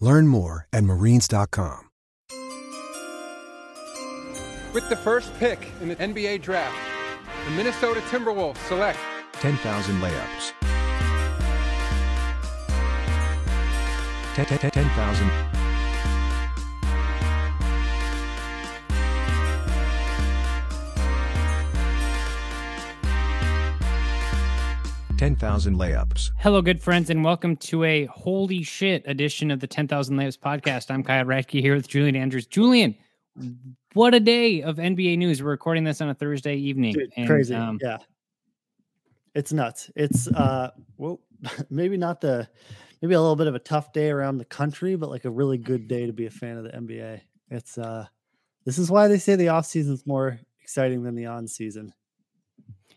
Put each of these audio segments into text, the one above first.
Learn more at marines.com. With the first pick in the NBA draft, the Minnesota Timberwolves select 10,000 layups. 10, 10, 10,000. Layups. Hello, good friends, and welcome to a holy shit edition of the 10,000 Layups podcast. I'm Kyle Ratke here with Julian Andrews. Julian, what a day of NBA news. We're recording this on a Thursday evening. Dude, and, crazy. um, yeah. It's nuts. It's uh well maybe not the maybe a little bit of a tough day around the country, but like a really good day to be a fan of the NBA. It's uh this is why they say the off season is more exciting than the on season.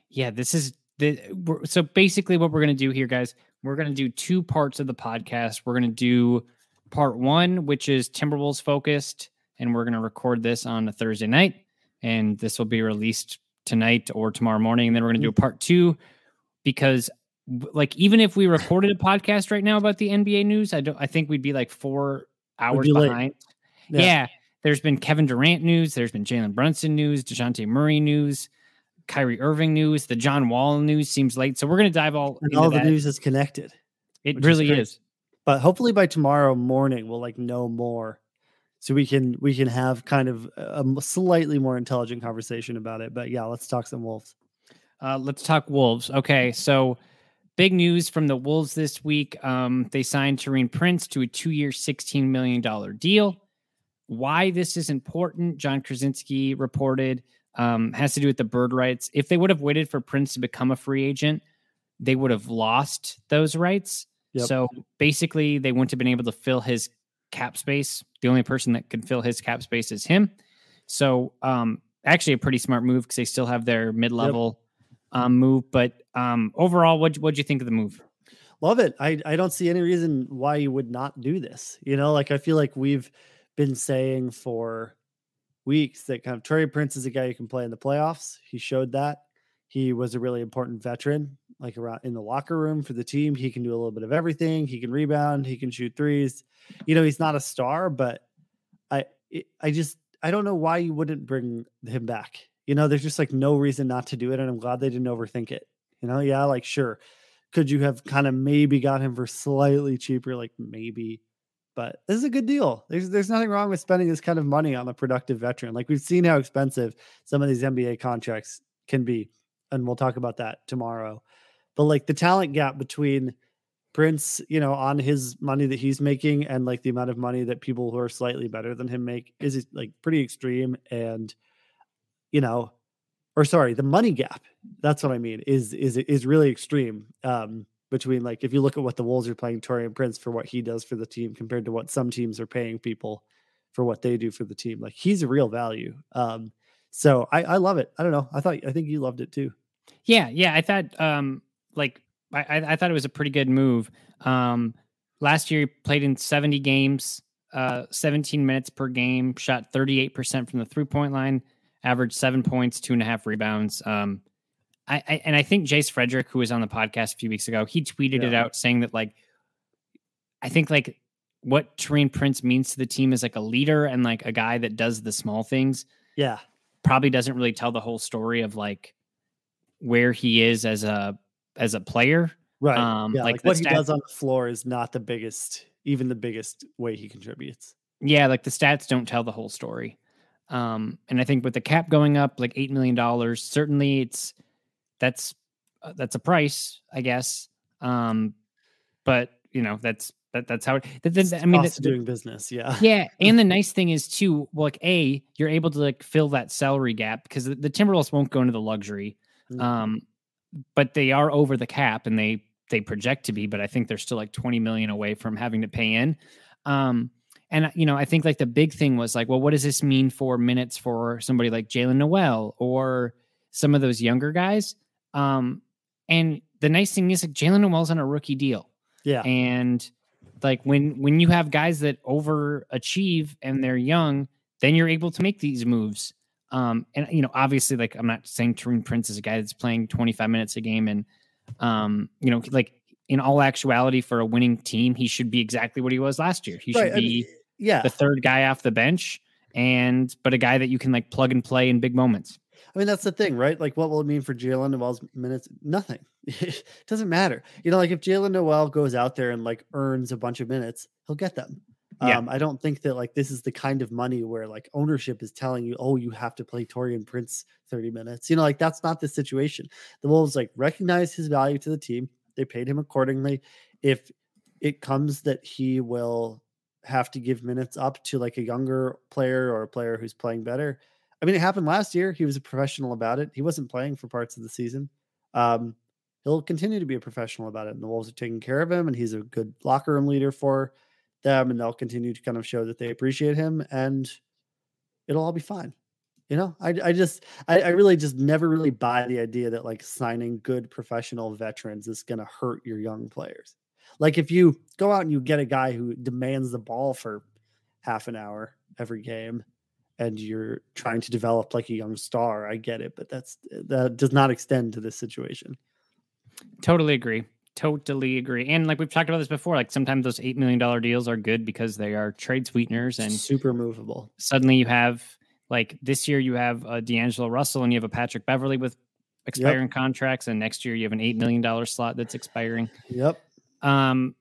Yeah, this is the we're, so basically what we're going to do here, guys. We're going to do two parts of the podcast. We're going to do part one, which is Timberwolves focused, and we're going to record this on a Thursday night, and this will be released tonight or tomorrow morning. And then we're going to do a mm-hmm. part two because, like, even if we recorded a podcast right now about the NBA news, I don't. I think we'd be like four hours be behind. Yeah. yeah. There's been Kevin Durant news. There's been Jalen Brunson news, DeJounte Murray news, Kyrie Irving news. The John Wall news seems late. So we're going to dive all And all the that. news is connected. It which is really is. But hopefully by tomorrow morning we'll like know more. So we can we can have kind of a slightly more intelligent conversation about it. But yeah, let's talk some wolves. Uh, let's talk Wolves. Okay, so big news from the Wolves this week. Um, they signed Taurean Prince to a two-year, sixteen million dollar deal. Why this is important, Jon Krawczynski reported, um, has to do with the bird rights. If they would have waited for Prince to become a free agent, they would have lost those rights. Yep. So basically, they wouldn't have been able to fill his cap space. The only person that can fill his cap space is him. So, um, actually, a pretty smart move because they still have their mid-level um, move. But um, overall, what what'd you think of the move? Love it. I, I don't see any reason why you would not do this. You know, like I feel like we've been saying for weeks that kind of Taurean Prince is a guy who can play in the playoffs. He showed that. He was a really important veteran, like around in the locker room for the team. He can do a little bit of everything. He can rebound, he can shoot threes. You know, he's not a star, but I I just I don't know why you wouldn't bring him back. You know, there's just like no reason not to do it. And I'm glad they didn't overthink it. You know, yeah, like sure. Could you have kind of maybe got him for slightly cheaper? Like maybe, but this is a good deal. There's there's nothing wrong with spending this kind of money on a productive veteran. Like we've seen how expensive some of these NBA contracts can be, and we'll talk about that tomorrow. But like the talent gap between Prince, you know, on his money that he's making and like the amount of money that people who are slightly better than him make is like pretty extreme. And you know, or sorry, the money gap. That's what I mean. Is is is really extreme. Um, between like if you look at what the Wolves are paying Taurean Prince for what he does for the team compared to what some teams are paying people for what they do for the team. Like he's a real value. Um, so I, I love it. I don't know. I thought I think you loved it too. Yeah, yeah. I thought um like I, I thought it was a pretty good move. Um last year he played in 70 games. uh, 17 minutes per game, shot 38% from the three point line, averaged seven points, two and a half rebounds. Um, I, I and I think Jace Frederick, who was on the podcast a few weeks ago, he tweeted it out saying that like, I think like what Taurean Prince means to the team is like a leader and like a guy that does the small things. Yeah. Probably doesn't really tell the whole story of like where he is as a as a player. Right. Um, yeah. like Like, what he does on the floor is not the biggest, even the biggest way he contributes. Yeah, like the stats don't tell the whole story. Um, and I think with the cap going up like eight million dollars, certainly it's that's uh, that's a price, I guess. Um, but you know that's that, that's how it. That, that- I mean, the- doing business. Yeah. yeah, and the nice thing is too, like a you're able to like fill that salary gap because the, the Timberwolves won't go into the luxury, Mhm. um, but they are over the cap and they they project to be, but I think they're still like 20 million away from having to pay in. Um, and you know, I think like the big thing was like, well, what does this mean for minutes for somebody like Jaylen Nowell or some of those younger guys? Um, and the nice thing is like Jaylen Nowell's on a rookie deal Yeah. and like when when you have guys that overachieve and they're young then you're able to make these moves um and you know obviously like i'm not saying Taurean Prince is a guy that's playing 25 minutes a game and um you know like in all actuality for a winning team he should be exactly what he was last year he should Right, I be mean, yeah. the third guy off the bench and but a guy that you can like plug and play in big moments I mean, that's the thing, right? Like, what will it mean for Jaylen Nowell's minutes? Nothing. it doesn't matter. You know, like if Jalen Noel goes out there and like earns a bunch of minutes, he'll get them. Yeah. Um, I don't think that like this is the kind of money where like ownership is telling you, oh, you have to play Taurean Prince 30 minutes. You know, like that's not the situation. The Wolves like recognize his value to the team. They paid him accordingly. If it comes that he will have to give minutes up to like a younger player or a player who's playing better, I mean, it happened last year. He was a professional about it. He wasn't playing for parts of the season. Um, he'll continue to be a professional about it. And the Wolves are taking care of him, and he's a good locker room leader for them. And they'll continue to kind of show that they appreciate him, and it'll all be fine. You know, I, I just, I, I really just never really buy the idea that like signing good professional veterans is going to hurt your young players. Like if you go out and you get a guy who demands the ball for half an hour every game and you're trying to develop like a young star, I get it, but that's that does not extend to this situation. Totally agree. Totally agree. And like we've talked about this before, like sometimes those eight million dollar deals are good because they are trade sweeteners, and super movable. suddenly you have like this year you have a D'Angelo Russell and you have a Patrick Beverley with expiring contracts, and next year you have an eight million dollar slot that's expiring. Yep. Um,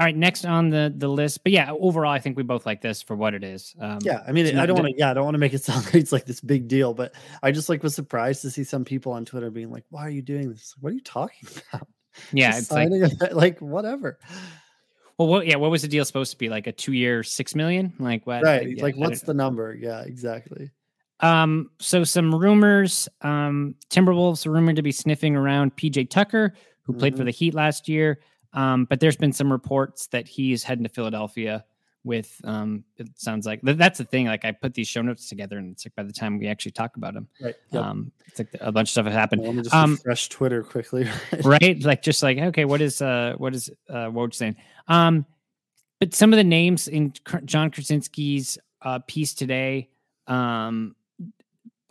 all right, next on the the list, but yeah, overall, I think we both like this for what it is. Um, Yeah, I mean, I don't want to. Yeah, I don't want to make it sound like it's like this big deal, but I just like was surprised to see some people on Twitter being like, "Why are you doing this? What are you talking about?" yeah, Just it's like a- like whatever. well, what, yeah, what was the deal supposed to be? Like a two year, six million? Like what? Right. yeah, like, what's the number? Yeah, exactly. Um, so some rumors. Um, Timberwolves are rumored to be sniffing around PJ Tucker, who played for Mhm. the Heat last year. Um, but there's been some reports that he's heading to Philadelphia with um it sounds like that's the thing. Like I put these show notes together and it's like by the time we actually talk about him, Right. Yep. um it's like a bunch of stuff has happened. Me just um, refresh Twitter quickly. right? Like just like okay, what is uh what is uh Woj saying? Um, but some of the names in Jon Krawczynski's uh piece today, um,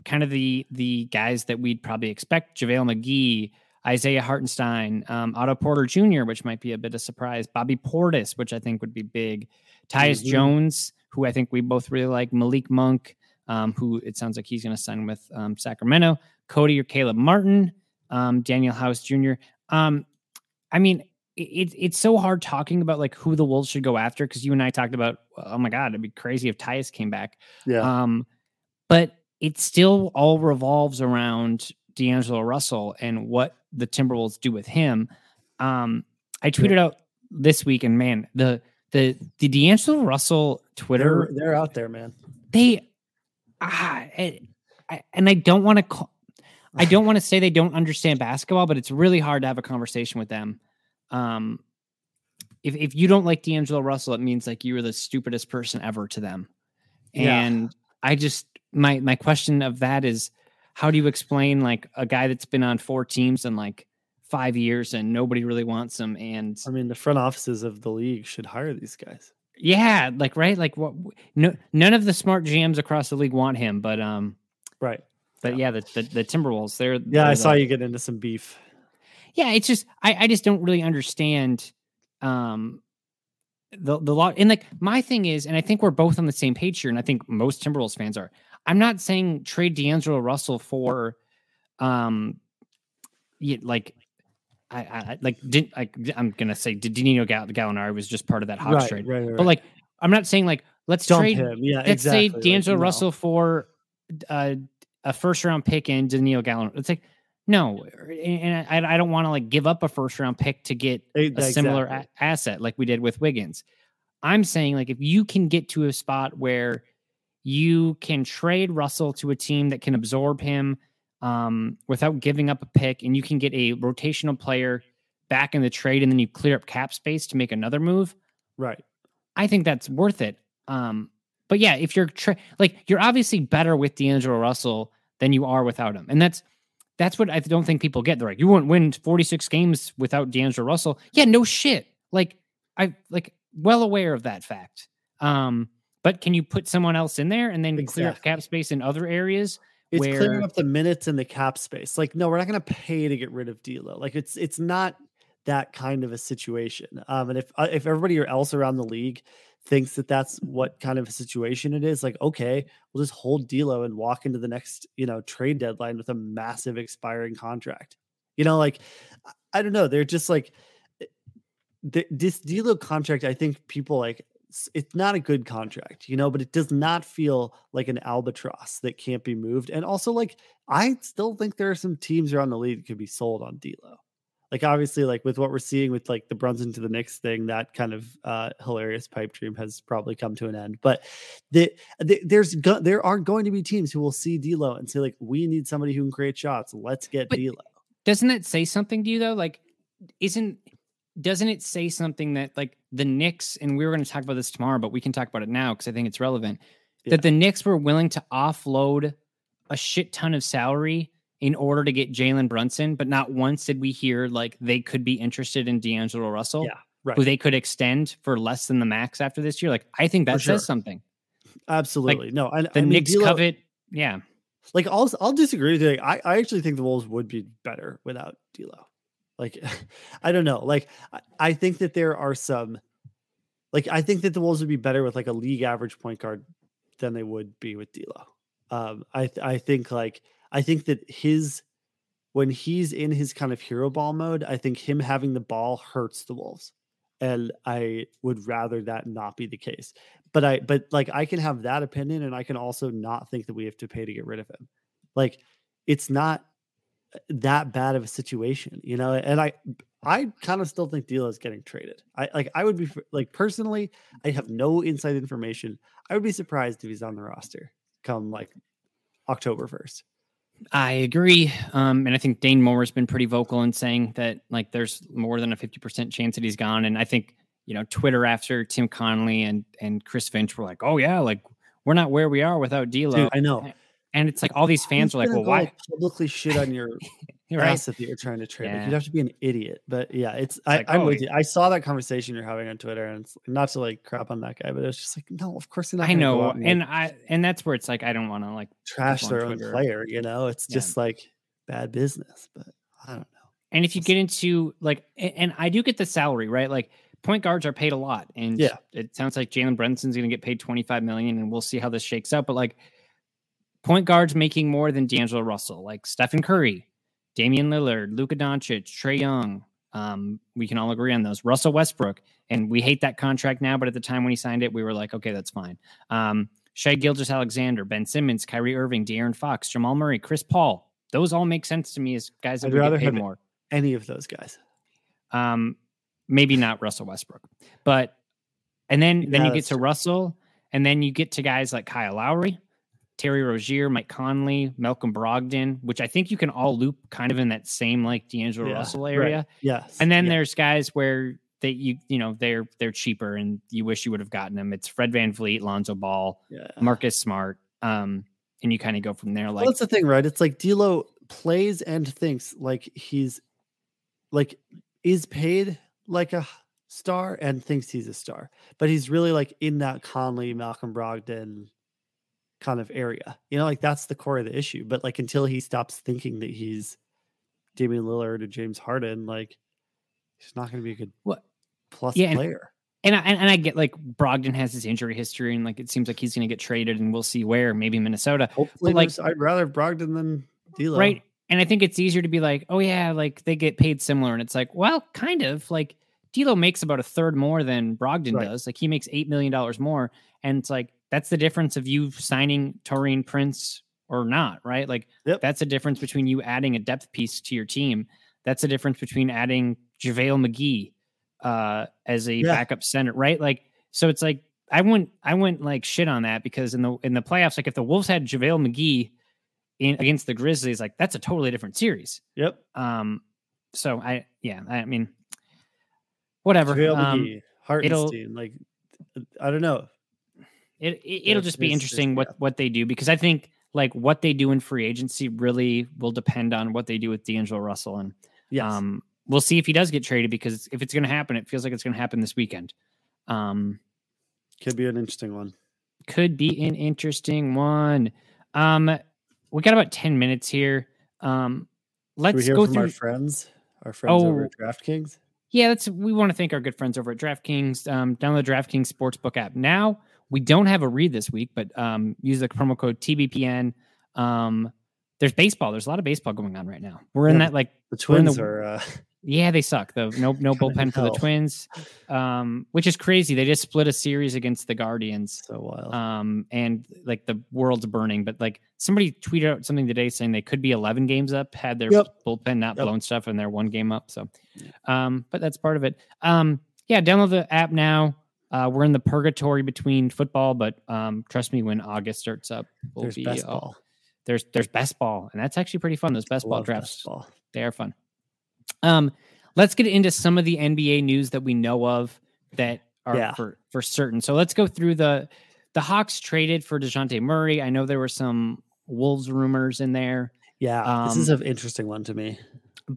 kind of the the guys that we'd probably expect: JaVale McGee, Isaiah Hartenstein, um, Otto Porter Jr., which might be a bit of surprise, Bobby Portis, which I think would be big, Tyus Mhm. Jones, who I think we both really like, Malik Monk, um, who it sounds like he's going to sign with um, Sacramento, Cody or Caleb Martin, um, Danuel House Jr. Um, I mean, it, it, it's so hard talking about like who the Wolves should go after because you and I talked about, oh my God, it'd be crazy if Tyus came back. yeah. Um, but it still all revolves around D'Angelo Russell and what the Timberwolves do with him. Um, I tweeted out this week, and man, the the the D'Angelo Russell Twitter they're, they're out there, man. they ah, I, I- and I don't want to call I don't want to say they don't understand basketball, but it's really hard to have a conversation with them. Um, if if you don't like D'Angelo Russell, it means like you were the stupidest person ever to them. Yeah. And I just my my question of that is how do you explain like a guy that's been on four teams in like five years and nobody really wants him and I mean, the front offices of the league should hire these guys. Yeah, like right, like what? No, none of the smart GMs across the league want him, but um, right. But yeah, the, the the Timberwolves, they're Yeah, they're I the- saw you get into some beef. yeah it's just i i just don't really understand um the the law and like my thing is and i think we're both on the same page here and i think most timberwolves fans are i'm not saying trade d'angelo russell for um like I, I I- like didn't like I'm gonna say Danilo Gall- Gallinari was just part of that Hawks Right, trade, right, right, but like I'm not saying like let's Dump trade him. Yeah, let's say exactly. Like, D'Angelo no. Russell for uh, a first round pick and Danilo Gallinari. It's like no, and I, I don't want to like give up a first round pick to get a similar a- asset like we did with Wiggins. I'm saying like if you can get to a spot where you can trade Russell to a team that can absorb him um, without giving up a pick, and you can get a rotational player back in the trade, and then you clear up cap space to make another move. Right. I think that's worth it. Um, but yeah, if you're tra- like you're obviously better with D'Angelo Russell than you are without him, and that's that's what I don't think people get. They're like, you won't win 46 games without D'Angelo Russell. Yeah, no shit. Like I like well aware of that fact. Um, but can you put someone else in there and then clear up Exactly. cap space in other areas? It's where clearing up the minutes and the cap space. Like, no, we're not going to pay to get rid of D'Lo. Like, it's it's not that kind of a situation. Um, and if uh, if everybody else around the league thinks that that's what kind of a situation it is, like, okay, we'll just hold D'Lo and walk into the next you know trade deadline with a massive expiring contract. You know, like I- don't know, they're just like eh, th- this D'Lo contract. I think people like it's not a good contract, you know, but it does not feel like an albatross that can't be moved. And also, like, I still think there are some teams around the league that could be sold on D'Lo. Like, obviously, like with what we're seeing with like the Brunson to the Knicks thing, that kind of uh, hilarious pipe dream has probably come to an end. But the, the, there's go- there are going to be teams who will see D'Lo and say like, we need somebody who can create shots. Let's get But- D'Lo. doesn't that say something to you though? Like, isn't doesn't it say something that like the Knicks and we were going to talk about this tomorrow, but we can talk about it now because I think it's relevant. Yeah. That the Knicks were willing to offload a shit ton of salary in order to get Jalen Brunson, but not once did we hear like they could be interested in D'Angelo Russell, Yeah, right. who they could extend for less than the max after this year. Like, I think that says something. Absolutely. no, I, The I mean, Knicks D'Lo- covet, yeah. like I'll I'll disagree with you. Like, I, I actually think the Wolves would be better without D'Lo. Like I don't know. Like I, I think that there are some like I think that the Wolves would be better with like a league average point guard than they would be with D'Lo. Um I I think like I think that his when he's in his kind of hero ball mode, I think him having the ball hurts the Wolves. And I would rather that not be the case. But I but like I can have that opinion and I can also not think that we have to pay to get rid of him. Like it's not that bad of a situation, you know. And I I kind of still think D'Lo is getting traded. I like I would be like personally, I have no inside information. I would be surprised if he's on the roster come like October 1st. I agree. Um, and I think Dane Moore has been pretty vocal in saying that like there's more than a 50% chance that he's gone. And I think, you know, Twitter after Tim Connelly and and Chris Finch were like, oh yeah, like we're not where we are without D'Lo. Dude, I know. And it's like all these fans are like, well, why? like, publicly shit on your right. asset that you're trying to trade? Like, you'd have to be an idiot. But yeah, it's, I, like, I'm oh, with yeah. you. I saw that conversation you're having on Twitter, and it's not to like crap on that guy, but it's just like, no, of course not. I know. and, I and that's where it's like I don't want to like trash their own player. You know, it's Yeah. just like bad business. But I don't know. And if you get into like, and I do get the salary, right? Like point guards are paid a lot, and Yeah. it sounds like Jalen Brunson's going to get paid twenty five million, and we'll see how this shakes out. But like, point guards making more than D'Angelo Russell, like Stephen Curry, Damian Lillard, Luka Doncic, Trae Young. Um, we can all agree on those. Russell Westbrook, and we hate that contract now, but at the time when he signed it, we were like, okay, that's fine. Um, Shai Gilgeous-Alexander, Ben Simmons, Kyrie Irving, De'Aaron Fox, Jamal Murray, Chris Paul. Those all make sense to me as guys that I'd would rather get paid more. Any of those guys. Um, maybe not Russell Westbrook, but and then then you get to true. Russell, and then you get to guys like Kyle Lowry, Terry Rozier, Mike Conley, Malcolm Brogdon, which I think you can all loop kind of in that same like D'Angelo Yeah, Russell right. area. Yes. And then yeah. there's guys where they you you know they're they're cheaper and you wish you would have gotten them. It's Fred VanVleet, Lonzo Ball, yeah. Marcus Smart. Um, and you kind of go from there. Like well, that's the thing, right? It's like D'Lo plays and thinks like he's like is paid like a star and thinks he's a star, but he's really like in that Conley, Malcolm Brogdon kind of area. You know, like that's the core of the issue. But like until he stops thinking that he's Damian Lillard or James Harden, like he's not going to be a good What? plus Yeah, player. And I, and I get like Brogdon has his injury history, and like it seems like he's going to get traded, and we'll see where. Maybe Minnesota, Hopefully, but like I'd rather Brogdon than D'Lo. right. And I think it's easier to be like, oh yeah, like they get paid similar, and it's like, well, kind of like D'Lo makes about a third more than Brogdon Right. does. Like he makes eight million dollars more, and it's like that's the difference of you signing Taurean Prince or not, right? Like Yep. that's the difference between you adding a depth piece to your team. That's the difference between adding JaVale McGee uh, as a Yeah. backup center, right? Like so, it's like I wouldn't I wouldn't like shit on that because in the in the playoffs, like if the Wolves had JaVale McGee in against the Grizzlies, like that's a totally different series. Yep. Um, so I yeah, I mean, whatever. JaVale Um, McGee, Hartenstein, like I don't know. It, it it'll just be interesting what what they do because I think like what they do in free agency really will depend on what they do with D'Angelo Russell and Yes. um we'll see if he does get traded because if it's going to happen, it feels like it's going to happen this weekend. Um, Could be an interesting one. could be an interesting one. Um, we got about ten minutes here. Um, let's go from through. our friends, our friends over Oh. at DraftKings. Yeah, that's we want to thank our good friends over at DraftKings. Um, download the DraftKings Sportsbook app now. We don't have a read this week, but um, use the promo code TBPN. Um, there's baseball. There's a lot of baseball going on right now. We're in Yeah, that like The Twins the- are uh, yeah, they suck though. No, no bullpen for the. Twins, um, which is crazy. They just split a series against the Guardians, so wild. um, and like the world's burning. But like somebody tweeted out something today saying they could be 11 games up had their Yep. bullpen not Yep. blown stuff and they're one game up. So, um, but that's part of it. Um, yeah, download the app now. Uh, we're in the purgatory between football, but um, trust me, when August starts up, we'll There's be best uh, ball. there's there's best ball, and that's actually pretty fun. Those best ball drafts best ball. they are fun. Um, let's get into some of the NBA news that we know of that are Yeah. for for certain. So let's go through the the Hawks traded for Dejounte Murray. I know there were some Wolves rumors in there, Yeah, this is Um, an interesting one to me.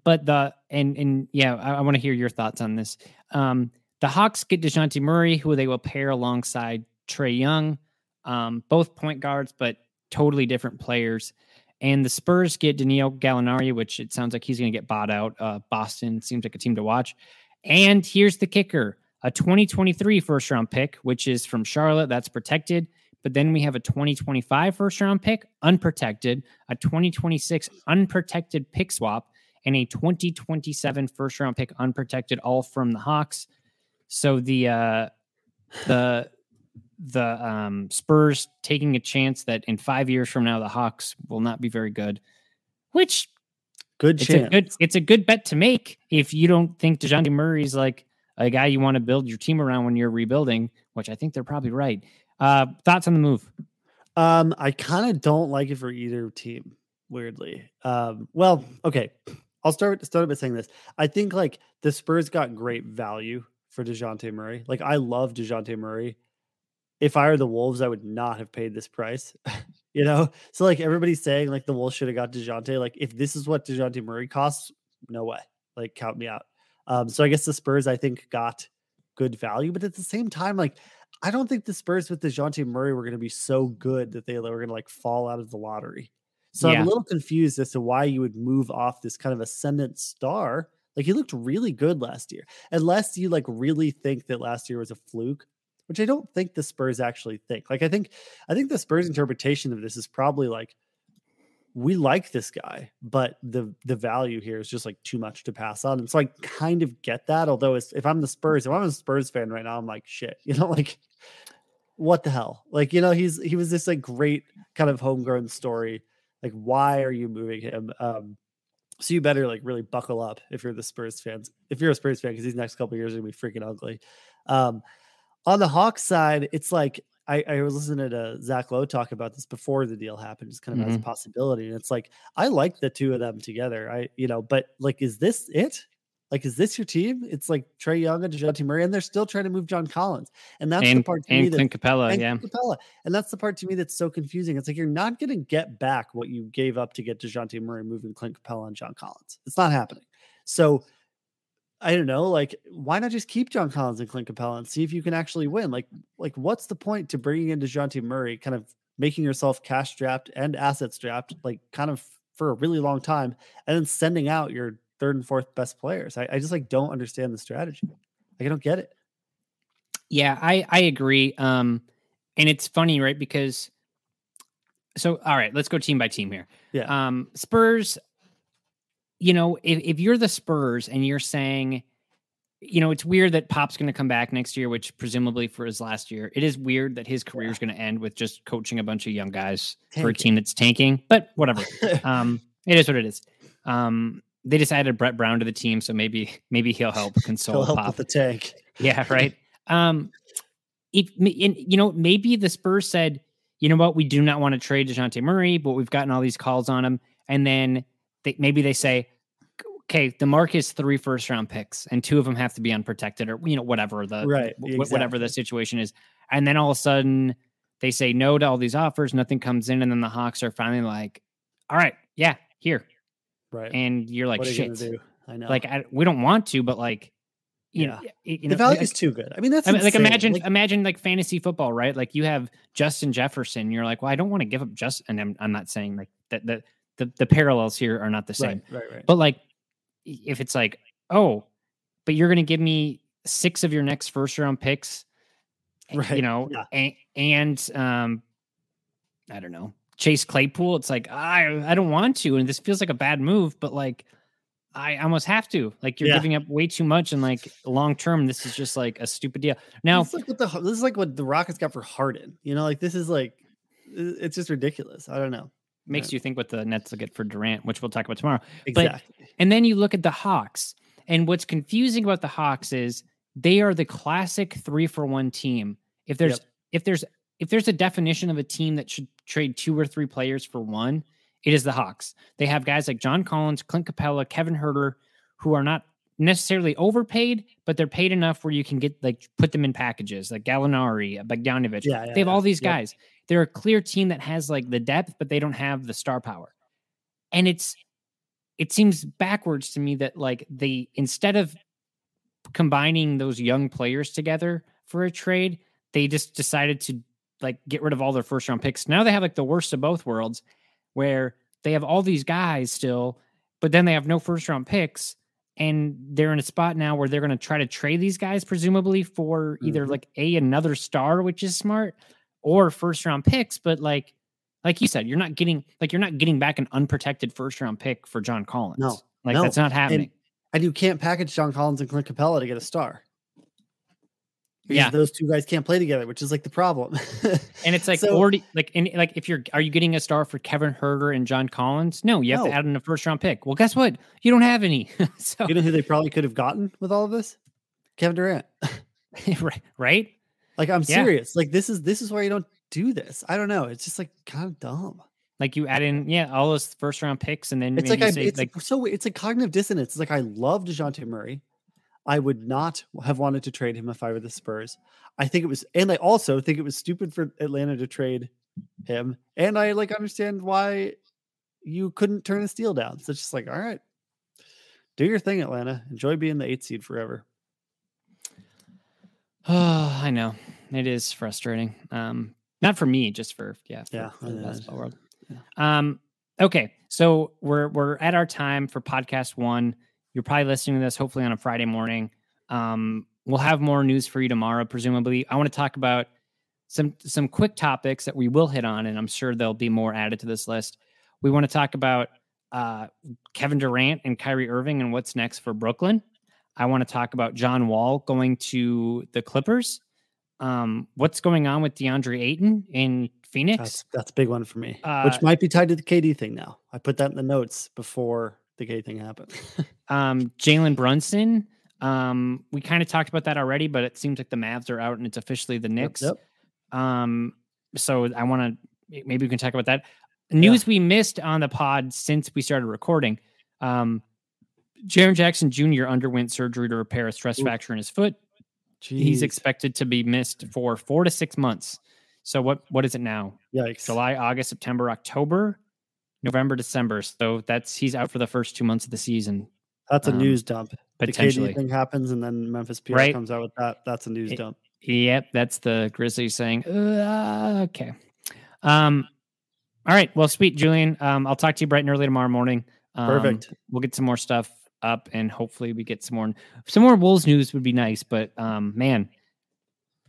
but the and and yeah, I, I want to hear your thoughts on this. Um, the Hawks get Dejounte Murray, who they will pair alongside Trae Young, um, both point guards, but totally different players. And the Spurs get Daniel Gallinari, which it sounds like he's going to get bought out. Uh, Boston seems like a team to watch. And here's the kicker: a 2023 first round pick, which is from Charlotte, that's protected. But then we have a 2025 first round pick, unprotected, a 2026 unprotected pick swap, and a 2027 first round pick unprotected, all from the Hawks. So the uh the the um Spurs taking a chance that in five years from now the Hawks will not be very good, which Good it's chance. a good it's a good bet to make if you don't think DeJounte Murray's like a guy you want to build your team around when you're rebuilding, which I think they're probably right. Uh thoughts on the move? Um, I kind of don't like it for either team. Weirdly, um, well, okay. I'll start start by saying this. I think like the Spurs got great value for Dejounte Murray. Like I love Dejounte Murray. If I were the Wolves, I would not have paid this price. you know, so like everybody's saying like the Wolves should have got Dejounte. Like if this is what Dejounte Murray costs, no way. Like count me out. Um, so I guess the Spurs I think got good value, but at the same time, like I don't think the Spurs with DeJounte Murray were going to be so good that they were going to like fall out of the lottery. So I'm a little confused as to why you would move off this kind of ascendant star. Like he looked really good last year, unless you like really think that last year was a fluke, which I don't think the Spurs actually think. Like I think, I think the Spurs interpretation of this is probably like, we like this guy, but the the value here is just like too much to pass on. And so I kind of get that. Although if I'm the Spurs, if I'm a Spurs fan right now, I'm like shit. You know, like what the hell? Like you know, he's he was this like great kind of homegrown story. Like why are you moving him? Um, so you better like really buckle up if you're the Spurs fans. If you're a Spurs fan, because these next couple years are gonna be freaking ugly. Um, on the Hawks side, it's like I, I was listening to Zach Lowe talk about this before the deal happened, just kind of as a possibility. And it's like I like the two of them together. I you know, but like, is this it? Like, is this your team? It's like Trae Young and Dejounte Murray, and they're still trying to move John Collins, and that's the part to me and that Clint Capela, and yeah. Capela. And that's the part to me that's so confusing. It's like you're not going to get back what you gave up to get DeJounte Murray moving Clint Capela and John Collins. It's not happening. So I don't know, like why not just keep John Collins and Clint Capela and see if you can actually win? Like, like what's the point to bringing in Dejounte Murray, kind of making yourself cash strapped and asset strapped, like kind of for a really long time, and then sending out your third and fourth best players? I, I just like don't understand the strategy. Like I don't get it. Yeah, I I agree. Um, and it's funny, right? Because so all right, let's go team by team here. Yeah. Um, Spurs. You know, if if you're the Spurs and you're saying, you know, it's weird that Pop's going to come back next year, which presumably for his last year, it is weird that his career is going to end with just coaching a bunch of young guys for a team that's tanking. But whatever. um, it is what it is. Um, they decided Brett Brown to the team, so maybe maybe he'll help console He'll help Pop. with the tank. Yeah, right. Um, if and, you know, maybe the Spurs said, you know what, we do not want to trade Dejounte Murray, but we've gotten all these calls on him, and then they, maybe they say, okay, the mark is three first round picks, and two of them have to be unprotected, or you know, whatever the Right, wh- whatever the situation is, and then all of a sudden they say no to all these offers, nothing comes in, and then the Hawks are finally like, all right, yeah, here, Right. and you're like, what you shit, gonna do? I know. like I, we don't want to, but like. You Yeah. know, you the know, value like- is too good. I mean, that's I mean, like imagine Like, imagine like fantasy football, right? Like you have Justin Jefferson. You're like, well, I don't want to give up just. And I'm, I'm not saying like that. The, the the parallels here are not the same. right, right, right. But like, if it's like, oh, but you're going to give me six of your next first round picks, right? you know, yeah. and, and um, I don't know, Chase Claypool. It's like I I don't want to, and this feels like a bad move, but like. I almost have to. Like you're Yeah. giving up way too much, and like long term, this is just like a stupid deal. Now, This is like what the this is like what the Rockets got for Harden. You know, like this is like it's just ridiculous. I don't know. makes you think what the Nets will get for Durant, which we'll talk about tomorrow. But Exactly. and then you look at the Hawks, and what's confusing about the Hawks is they are the classic three for one team. If there's Yep. if there's if there's a definition of a team that should trade two or three players for one, it is the Hawks. They have guys like John Collins, Clint Capela, Kevin Huerter, who are not necessarily overpaid, but they're paid enough where you can get like put them in packages like Gallinari, uh, Bogdanovich. Yeah, yeah, they have all these guys. They're a clear team that has like the depth, but they don't have the star power. And it's it seems backwards to me that like they instead of combining those young players together for a trade, they just decided to like get rid of all their first round picks. Now they have like the worst of both worlds where they have all these guys still, but then they have no first round picks and they're in a spot now where they're going to try to trade these guys presumably for either Mhm. like a another star which is smart or first round picks but like like you said you're not getting like you're not getting back an unprotected first round pick for John Collins No, like no. that's not happening And you can't package John Collins and Clint Capela to get a star. Yeah. those two guys can't play together, which is like the problem. and it's like So- already like and like if you're are you getting a star for Kevin Huerter and John Collins no you have to add in a first round pick well guess what you don't have any so you know who they probably could have gotten with all of this? Kevin Durant. right Like I'm Yeah. serious. Like this is this is why you don't do this. I don't know. It's just like kind of dumb. like you add in yeah all those first round picks and then It's like I, say, it's like so it's a cognitive dissonance. It's like I love Dejounte Murray. I would not have wanted to trade him if I were the Spurs. I think it was, and I also think it was stupid for Atlanta to trade him. And I like understand why you couldn't turn a steal down. So it's just like, all right, do your thing, Atlanta. Enjoy being the eight seed forever. Oh, I know. It is frustrating. Um, not for me, just for yeah, for, Yeah, for the basketball world. Um, okay, so we're we're at our time for podcast one. You're probably listening to this hopefully on a Friday morning. Um, we'll have more news for you tomorrow, presumably. I want to talk about some some quick topics that we will hit on, and I'm sure there'll be more added to this list. We want to talk about uh, Kevin Durant and Kyrie Irving and what's next for Brooklyn. I want to talk about John Wall going to the Clippers. Um, what's going on with DeAndre Ayton in Phoenix? That's that's a big one for me, Uh, which might be tied to the KD thing now. I put that in the notes before the KD thing happened. um, Jalen Brunson. Um, we kind of talked about that already, but it seems like the Mavs are out and it's officially the Knicks. yep. Um, so I want to maybe we can talk about that news we missed on the pod since we started recording. Um, Jaren Jackson Jr. underwent surgery to repair a stress Ooh. fracture in his foot. He's expected to be missed for four to six months. So what what is it now? Yikes. July, August, September, October, November, December. So that's he's out for the first two months of the season. That's a um, news dump. the Potentially. KD thing happens, and then Memphis PR Right. comes out with that. That's a news It- dump. Yep, that's the Grizzlies saying, uh, okay. Um, all right. Well, sweet, Julian. Um, I'll talk to you bright and early tomorrow morning. Um, Perfect. We'll get some more stuff up, and hopefully, we get some more some more Wolves news would be nice. But um, man,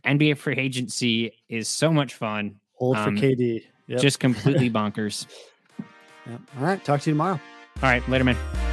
NBA free agency is so much fun. Hold Um, for KD. Yep. Just completely bonkers. Yep. All right. Talk to you tomorrow. All right, later, man.